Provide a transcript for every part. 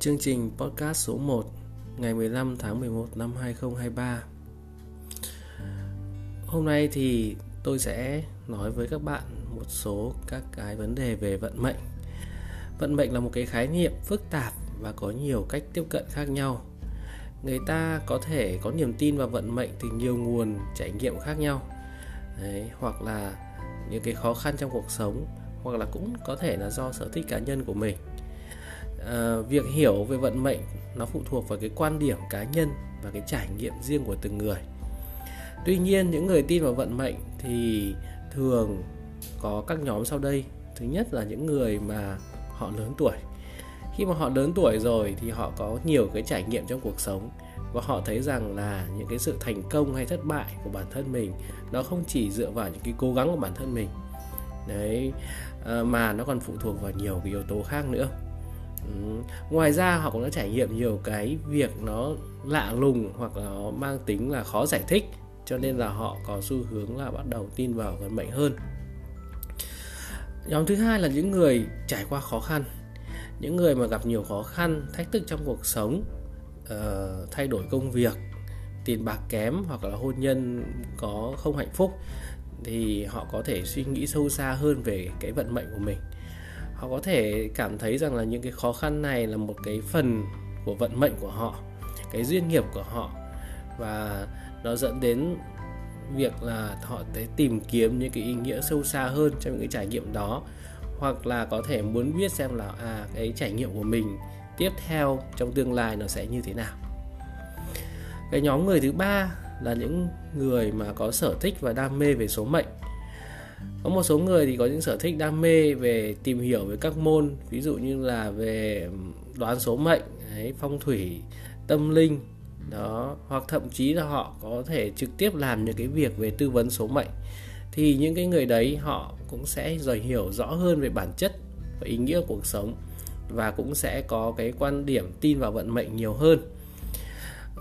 Chương trình podcast số 1 ngày 15 tháng 11 năm 2023 Hôm nay thì tôi sẽ nói với các bạn một số các cái vấn đề về vận mệnh. Vận mệnh là một cái khái niệm phức tạp và có nhiều cách tiếp cận khác nhau. Người ta có thể có niềm tin vào vận mệnh từ nhiều nguồn trải nghiệm khác nhau. Đấy, Hoặc là những cái khó khăn trong cuộc sống. Hoặc là cũng có thể là do sở thích cá nhân của mình. À, việc hiểu về vận mệnh nó phụ thuộc vào cái quan điểm cá nhân và cái trải nghiệm riêng của từng người. Tuy nhiên những người tin vào vận mệnh thì thường có các nhóm sau đây. Thứ nhất là những người mà họ lớn tuổi. Khi mà họ lớn tuổi rồi thì họ có nhiều cái trải nghiệm trong cuộc sống và họ thấy rằng là những cái sự thành công hay thất bại của bản thân mình nó không chỉ dựa vào những cái cố gắng của bản thân mình đấy ờ, mà nó còn phụ thuộc vào nhiều cái yếu tố khác nữa Ừ. ngoài ra họ cũng đã trải nghiệm nhiều cái việc nó lạ lùng hoặc là nó mang tính là khó giải thích cho nên là họ có xu hướng là bắt đầu tin vào vận mệnh hơn nhóm thứ hai là những người trải qua khó khăn những người mà gặp nhiều khó khăn thách thức trong cuộc sống uh, thay đổi công việc tiền bạc kém hoặc là hôn nhân có không hạnh phúc thì họ có thể suy nghĩ sâu xa hơn về cái vận mệnh của mình. Họ có thể cảm thấy rằng là những cái khó khăn này là một cái phần của vận mệnh của họ, cái duyên nghiệp của họ. Và nó dẫn đến việc là họ sẽ tìm kiếm những cái ý nghĩa sâu xa hơn trong những cái trải nghiệm đó. Hoặc là có thể muốn biết xem là à cái trải nghiệm của mình tiếp theo trong tương lai nó sẽ như thế nào. Cái nhóm người thứ ba là những người mà có sở thích và đam mê về số mệnh. Có một số người thì có những sở thích đam mê về tìm hiểu về các môn ví dụ như là về đoán số mệnh đấy, phong thủy tâm linh đó hoặc thậm chí là họ có thể trực tiếp làm những cái việc về tư vấn số mệnh. Thì những cái người đấy họ cũng sẽ rồi hiểu rõ hơn về bản chất và ý nghĩa của cuộc sống và cũng sẽ có cái quan điểm tin vào vận mệnh nhiều hơn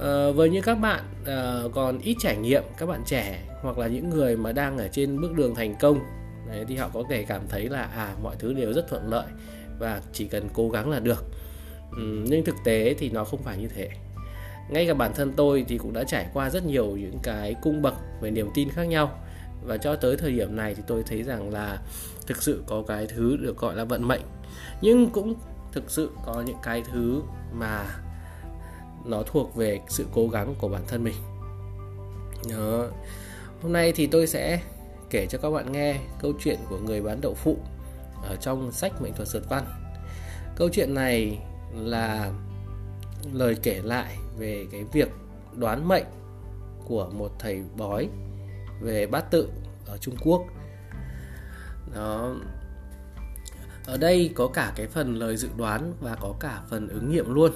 à, với những các bạn à, còn ít trải nghiệm các bạn trẻ hoặc là những người mà đang ở trên bước đường thành công đấy, thì họ có thể cảm thấy là à mọi thứ đều rất thuận lợi và chỉ cần cố gắng là được. Ừ, nhưng thực tế thì nó không phải như thế. Ngay cả bản thân tôi thì cũng đã trải qua rất nhiều những cái cung bậc về niềm tin khác nhau và cho tới thời điểm này thì tôi thấy rằng là thực sự có cái thứ được gọi là vận mệnh. Nhưng cũng thực sự có những cái thứ mà nó thuộc về sự cố gắng của bản thân mình. Đó. hôm nay thì tôi sẽ kể cho các bạn nghe câu chuyện của người bán đậu phụ ở trong sách mệnh thuật sượt văn. Câu chuyện này là lời kể lại về cái việc đoán mệnh của một thầy bói về bát tự ở Trung Quốc. Đó. Ở đây có cả cái phần lời dự đoán và có cả phần ứng nghiệm luôn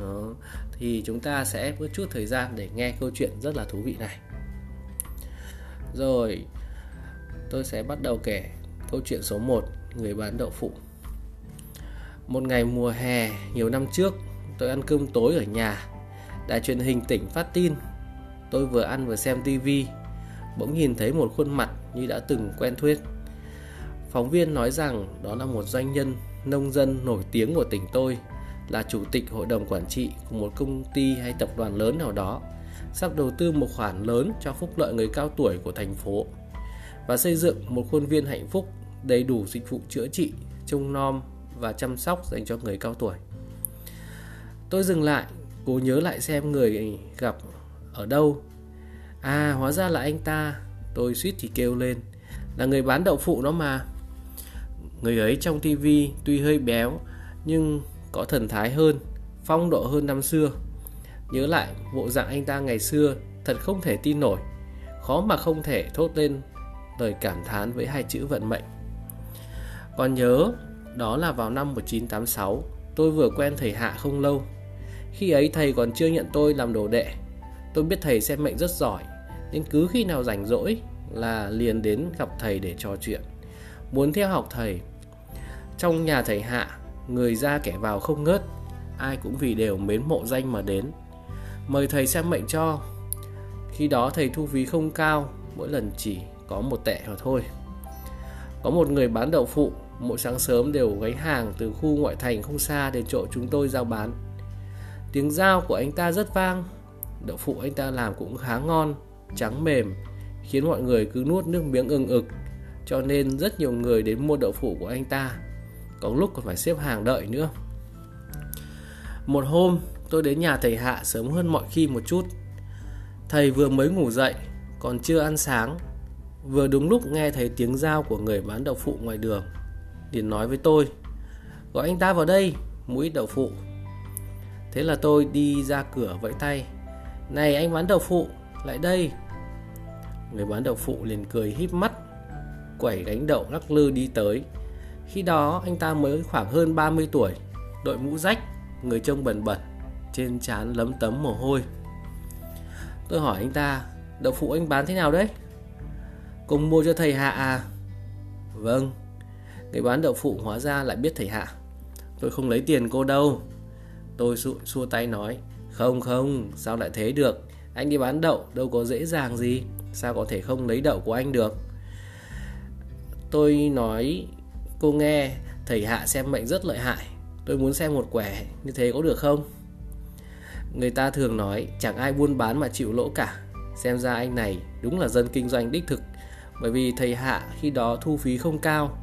đó. thì chúng ta sẽ có chút thời gian để nghe câu chuyện rất là thú vị này. Rồi, tôi sẽ bắt đầu kể câu chuyện số 1 người bán đậu phụ. Một ngày mùa hè, nhiều năm trước, tôi ăn cơm tối ở nhà. Đài truyền hình tỉnh phát tin. Tôi vừa ăn vừa xem tivi bỗng nhìn thấy một khuôn mặt như đã từng quen thuyết phóng viên nói rằng đó là một doanh nhân nông dân nổi tiếng của tỉnh tôi là chủ tịch hội đồng quản trị của một công ty hay tập đoàn lớn nào đó sắp đầu tư một khoản lớn cho phúc lợi người cao tuổi của thành phố và xây dựng một khuôn viên hạnh phúc đầy đủ dịch vụ chữa trị, trông nom và chăm sóc dành cho người cao tuổi. Tôi dừng lại, cố nhớ lại xem người gặp ở đâu. À, hóa ra là anh ta, tôi suýt thì kêu lên, là người bán đậu phụ đó mà. Người ấy trong tivi tuy hơi béo nhưng có thần thái hơn, phong độ hơn năm xưa. Nhớ lại bộ dạng anh ta ngày xưa thật không thể tin nổi, khó mà không thể thốt lên lời cảm thán với hai chữ vận mệnh. Còn nhớ, đó là vào năm 1986, tôi vừa quen thầy Hạ không lâu. Khi ấy thầy còn chưa nhận tôi làm đồ đệ. Tôi biết thầy xem mệnh rất giỏi, nên cứ khi nào rảnh rỗi là liền đến gặp thầy để trò chuyện. Muốn theo học thầy. Trong nhà thầy Hạ, người ra kẻ vào không ngớt, ai cũng vì đều mến mộ danh mà đến. Mời thầy xem mệnh cho. Khi đó thầy thu phí không cao, mỗi lần chỉ có một tệ mà thôi Có một người bán đậu phụ Mỗi sáng sớm đều gánh hàng từ khu ngoại thành không xa đến chỗ chúng tôi giao bán Tiếng giao của anh ta rất vang Đậu phụ anh ta làm cũng khá ngon Trắng mềm Khiến mọi người cứ nuốt nước miếng ưng ực Cho nên rất nhiều người đến mua đậu phụ của anh ta có lúc còn phải xếp hàng đợi nữa. Một hôm, tôi đến nhà thầy Hạ sớm hơn mọi khi một chút. Thầy vừa mới ngủ dậy, Còn chưa ăn sáng. Vừa đúng lúc nghe thấy tiếng dao của người bán đậu phụ ngoài đường, liền nói với tôi, Gọi anh ta vào đây, Mũi đậu phụ. Thế là tôi đi ra cửa vẫy tay, Này anh bán đậu phụ, Lại đây. Người bán đậu phụ liền cười híp mắt, Quẩy gánh đậu lắc lư đi tới. Khi đó anh ta mới khoảng hơn 30 tuổi Đội mũ rách Người trông bẩn bẩn Trên trán lấm tấm mồ hôi. Tôi hỏi anh ta Đậu phụ anh bán thế nào đấy? Cùng mua cho thầy Hạ à. Vâng. Người bán đậu phụ hóa ra lại biết thầy Hạ. Tôi không lấy tiền cô đâu. Tôi xua, xua tay nói Không không sao lại thế được? Anh đi bán đậu đâu có dễ dàng gì Sao có thể không lấy đậu của anh được? Tôi nói Cô nghe Thầy Hạ xem mệnh rất lợi hại. Tôi muốn xem một quẻ như thế có được không? Người ta thường nói Chẳng ai buôn bán mà chịu lỗ cả. Xem ra anh này đúng là dân kinh doanh đích thực. Bởi vì thầy Hạ khi đó thu phí không cao.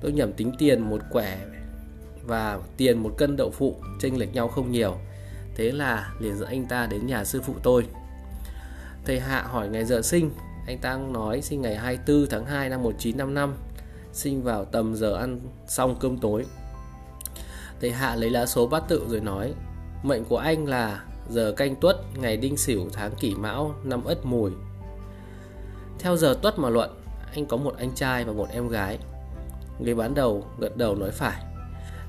Tôi nhầm tính tiền một quẻ và tiền một cân đậu phụ chênh lệch nhau không nhiều. Thế là liền dẫn anh ta đến nhà sư phụ tôi. Thầy Hạ hỏi ngày giờ sinh, anh ta nói sinh ngày 24 tháng 2 năm 1955, sinh vào tầm giờ ăn xong cơm tối. Thầy Hạ lấy lá số bát tự rồi nói, mệnh của anh là giờ canh tuất, ngày đinh sửu, tháng kỷ mão, năm ất mùi. Theo giờ tuất mà luận, anh có một anh trai và một em gái. Người bán đầu gật đầu nói phải.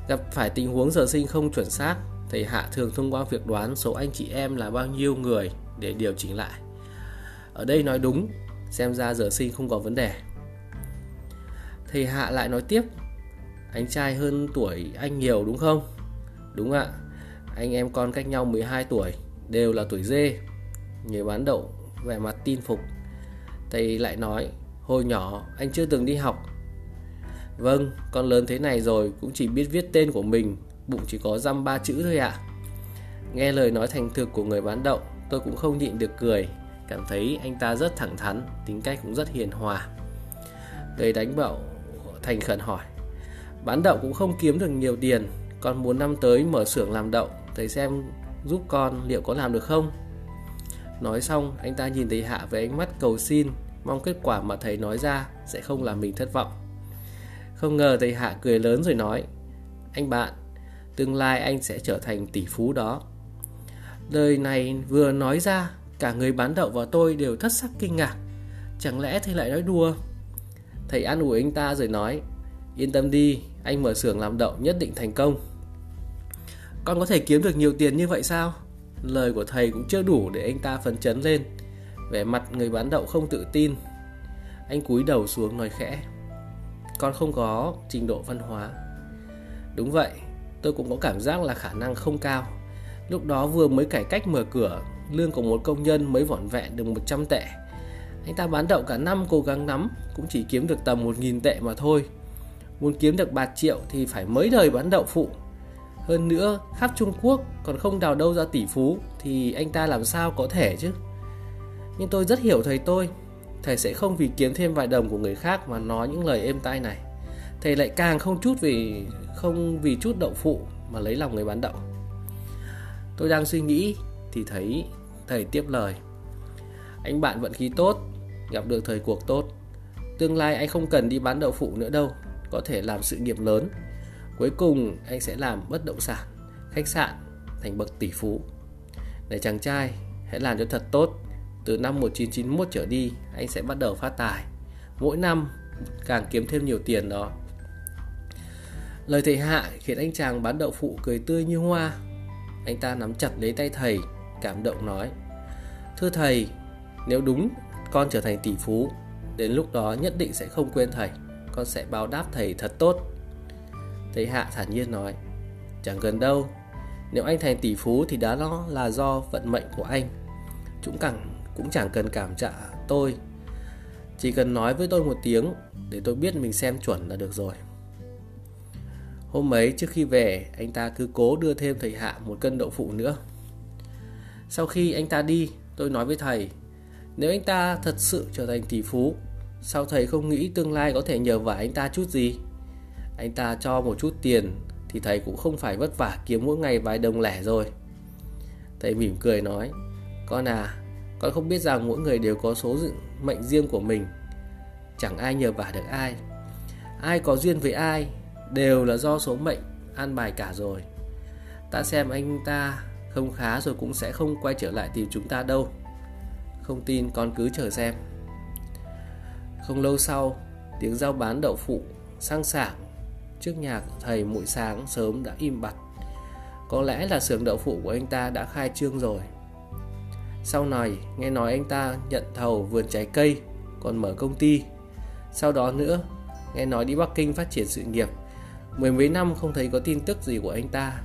Gặp phải tình huống giờ sinh không chuẩn xác, thầy Hạ thường thông qua việc đoán số anh chị em là bao nhiêu người để điều chỉnh lại. Ở đây nói đúng, xem ra giờ sinh không có vấn đề. Thầy Hạ lại nói tiếp, anh trai hơn tuổi anh nhiều đúng không? Đúng ạ, anh em con cách nhau 12 tuổi, đều là tuổi dê. Người bán đậu vẻ mặt tin phục. Thầy lại nói, hồi nhỏ anh chưa từng đi học Vâng, con lớn thế này rồi cũng chỉ biết viết tên của mình, bụng chỉ có dăm ba chữ thôi ạ. Nghe lời nói thành thực của người bán đậu, tôi cũng không nhịn được cười, cảm thấy anh ta rất thẳng thắn, tính cách cũng rất hiền hòa. Người đánh bậu thành khẩn hỏi, bán đậu cũng không kiếm được nhiều tiền, con muốn năm tới mở xưởng làm đậu, thầy xem giúp con liệu có làm được không? Nói xong, anh ta nhìn thầy Hạ với ánh mắt cầu xin, mong kết quả mà thầy nói ra sẽ không làm mình thất vọng. Không ngờ thầy Hạ cười lớn rồi nói Anh bạn, tương lai anh sẽ trở thành tỷ phú đó Lời này vừa nói ra Cả người bán đậu và tôi đều thất sắc kinh ngạc Chẳng lẽ thầy lại nói đùa Thầy an ủi anh ta rồi nói Yên tâm đi, anh mở xưởng làm đậu nhất định thành công. Con có thể kiếm được nhiều tiền như vậy sao? Lời của thầy cũng chưa đủ để anh ta phấn chấn lên. Vẻ mặt người bán đậu không tự tin. Anh cúi đầu xuống nói khẽ con không có trình độ văn hóa. Đúng vậy tôi cũng có cảm giác là khả năng không cao. Lúc đó vừa mới cải cách mở cửa lương của một công nhân mới vỏn vẹn được 100 tệ anh ta bán đậu cả năm, cố gắng lắm cũng chỉ kiếm được tầm 1.000 tệ mà thôi. Muốn kiếm được bạc triệu thì phải mấy đời bán đậu phụ. Hơn nữa, khắp Trung Quốc còn không đào đâu ra tỷ phú, thì anh ta làm sao có thể chứ? Nhưng tôi rất hiểu thầy tôi. Thầy sẽ không vì kiếm thêm vài đồng của người khác mà nói những lời êm tai này. Thầy lại càng không chút vì, không vì chút đậu phụ mà lấy lòng người bán đậu. Tôi đang suy nghĩ thì thấy thầy tiếp lời. Anh bạn vận khí tốt gặp được thời cuộc tốt tương lai anh không cần đi bán đậu phụ nữa đâu có thể làm sự nghiệp lớn cuối cùng anh sẽ làm bất động sản khách sạn thành bậc tỷ phú này chàng trai hãy làm cho thật tốt từ năm 1991 trở đi, anh sẽ bắt đầu phát tài. Mỗi năm càng kiếm thêm nhiều tiền đó. Lời thầy Hạ khiến anh chàng bán đậu phụ cười tươi như hoa. Anh ta nắm chặt lấy tay thầy, cảm động nói: "Thưa thầy, nếu đúng con trở thành tỷ phú, đến lúc đó nhất định sẽ không quên thầy, con sẽ báo đáp thầy thật tốt." Thầy Hạ thản nhiên nói: "Chẳng cần đâu, nếu anh thành tỷ phú thì đã đó là do vận mệnh của anh. Chúng cẳng cũng chẳng cần cảm tạ tôi chỉ cần nói với tôi một tiếng để tôi biết mình xem chuẩn là được rồi. Hôm ấy trước khi về, anh ta cứ cố đưa thêm thầy Hạ một cân đậu phụ nữa. Sau khi anh ta đi, tôi nói với thầy, nếu anh ta thật sự trở thành tỷ phú, sao thầy không nghĩ tương lai có thể nhờ vả anh ta chút gì? Anh ta cho một chút tiền thì thầy cũng không phải vất vả kiếm mỗi ngày vài đồng lẻ rồi. Thầy mỉm cười nói, con à, con không biết rằng mỗi người đều có số mệnh riêng của mình. Chẳng ai nhờ vả được ai. Ai có duyên với ai đều là do số mệnh an bài cả rồi. Ta xem anh ta không khá rồi cũng sẽ không quay trở lại tìm chúng ta đâu. Không tin con cứ chờ xem. Không lâu sau, tiếng giao bán đậu phụ sang sảng trước nhà thầy mỗi sáng sớm đã im bặt. Có lẽ là xưởng đậu phụ của anh ta đã khai trương rồi. Sau này, nghe nói anh ta nhận thầu vườn trái cây, còn mở công ty. Sau đó nữa, nghe nói đi Bắc Kinh phát triển sự nghiệp. Mười mấy năm không thấy có tin tức gì của anh ta.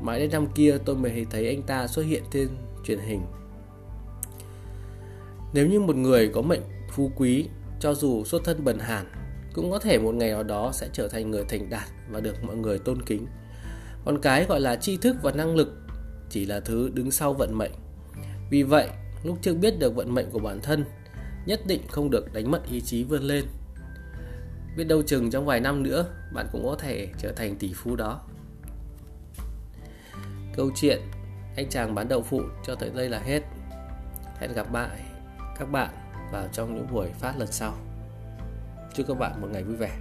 Mãi đến năm kia tôi mới thấy anh ta xuất hiện trên truyền hình. Nếu như một người có mệnh phú quý, cho dù xuất thân bần hàn, cũng có thể một ngày nào đó sẽ trở thành người thành đạt và được mọi người tôn kính. Còn cái gọi là tri thức và năng lực chỉ là thứ đứng sau vận mệnh. Vì vậy, lúc chưa biết được vận mệnh của bản thân, nhất định không được đánh mất ý chí vươn lên. Biết đâu chừng trong vài năm nữa, bạn cũng có thể trở thành tỷ phú đó. Câu chuyện anh chàng bán đậu phụ cho tới đây là hết. Hẹn gặp lại các bạn vào trong những buổi phát lần sau. Chúc các bạn một ngày vui vẻ.